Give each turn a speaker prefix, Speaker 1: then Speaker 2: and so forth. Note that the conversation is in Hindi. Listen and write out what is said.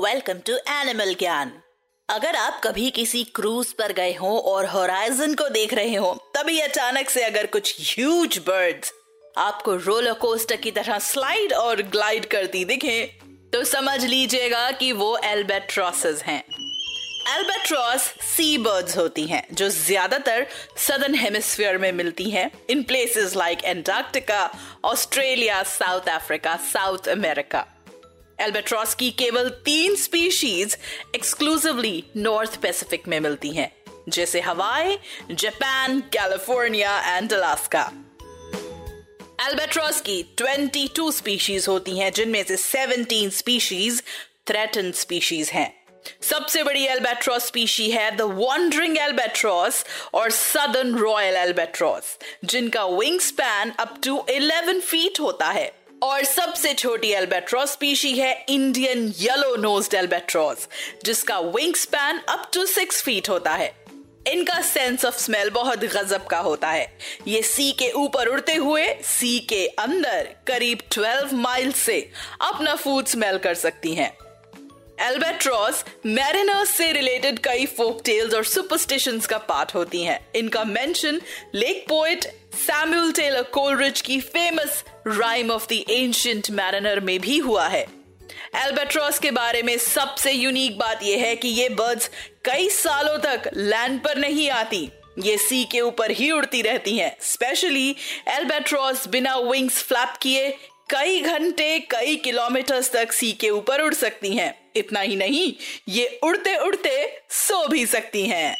Speaker 1: वेलकम टू एनिमल ज्ञान अगर आप कभी किसी क्रूज पर गए हो और होराइजन को देख रहे हो, तभी अचानक से अगर कुछ ह्यूज बर्ड्स आपको रोलर कोस्टर की तरह स्लाइड और ग्लाइड करती दिखे तो समझ लीजिएगा कि वो एल्बेट्रॉसेस हैं। एल्बेट्रॉस सी बर्ड्स होती हैं, जो ज़्यादातर सदर्न हेमिस्फीयर में मिलती हैं। In places like Antarctica Australia South Africa South America albatross की केवल तीन स्पीशीज एक्सक्लूसिवली नॉर्थ पैसिफिक में मिलती हैं, जैसे Hawaii, Japan, California and Alaska. Albatross की 22 स्पीशीज होती हैं, जिनमें से 17 स्पीशीज थ्रेटन स्पीशीज हैं। सबसे बड़ी एल्बेट्रॉस स्पीशी है द वॉन्डरिंग एल्बेट्रॉस और सदर्न रॉयल एल्बेट्रॉस जिनका wing span up to 11 feet होता है। और सबसे छोटी एल्बेट्रॉस स्पीशी है इंडियन येलो नोज्ड एल्बेट्रॉस जिसका wing span up to six feet होता है। इनका सेंस ऑफ़ स्मेल बहुत गजब का होता है। ये सी के ऊपर उड़ते हुए सी के अंदर करीब 12 माइल से अपना फ़ूड स्मेल कर सकती हैं। एल्बेट्रॉस मैरिनर्स से रिलेटेड कई फोक टेल्स और सुपरस्टिशंस का पार्ट होती हैं। इनका mention lake poet Samuel Taylor Coleridge की famous Rime of the Ancient Mariner में भी हुआ है। एल्बेट्रॉस के बारे में सबसे यूनिक बात यह है कि ये बर्ड्स कई सालों तक लैंड पर नहीं आती। ये सी के ऊपर ही उड़ती रहती हैं। स्पेशली एल्बेट्रॉस बिना विंग्स फ्लैप किए कई घंटे, कई किलोमीटर्स तक सी के ऊपर उड़ सकती हैं। इतना ही नहीं, ये उड़ते उड़ते सो भी सकती हैं।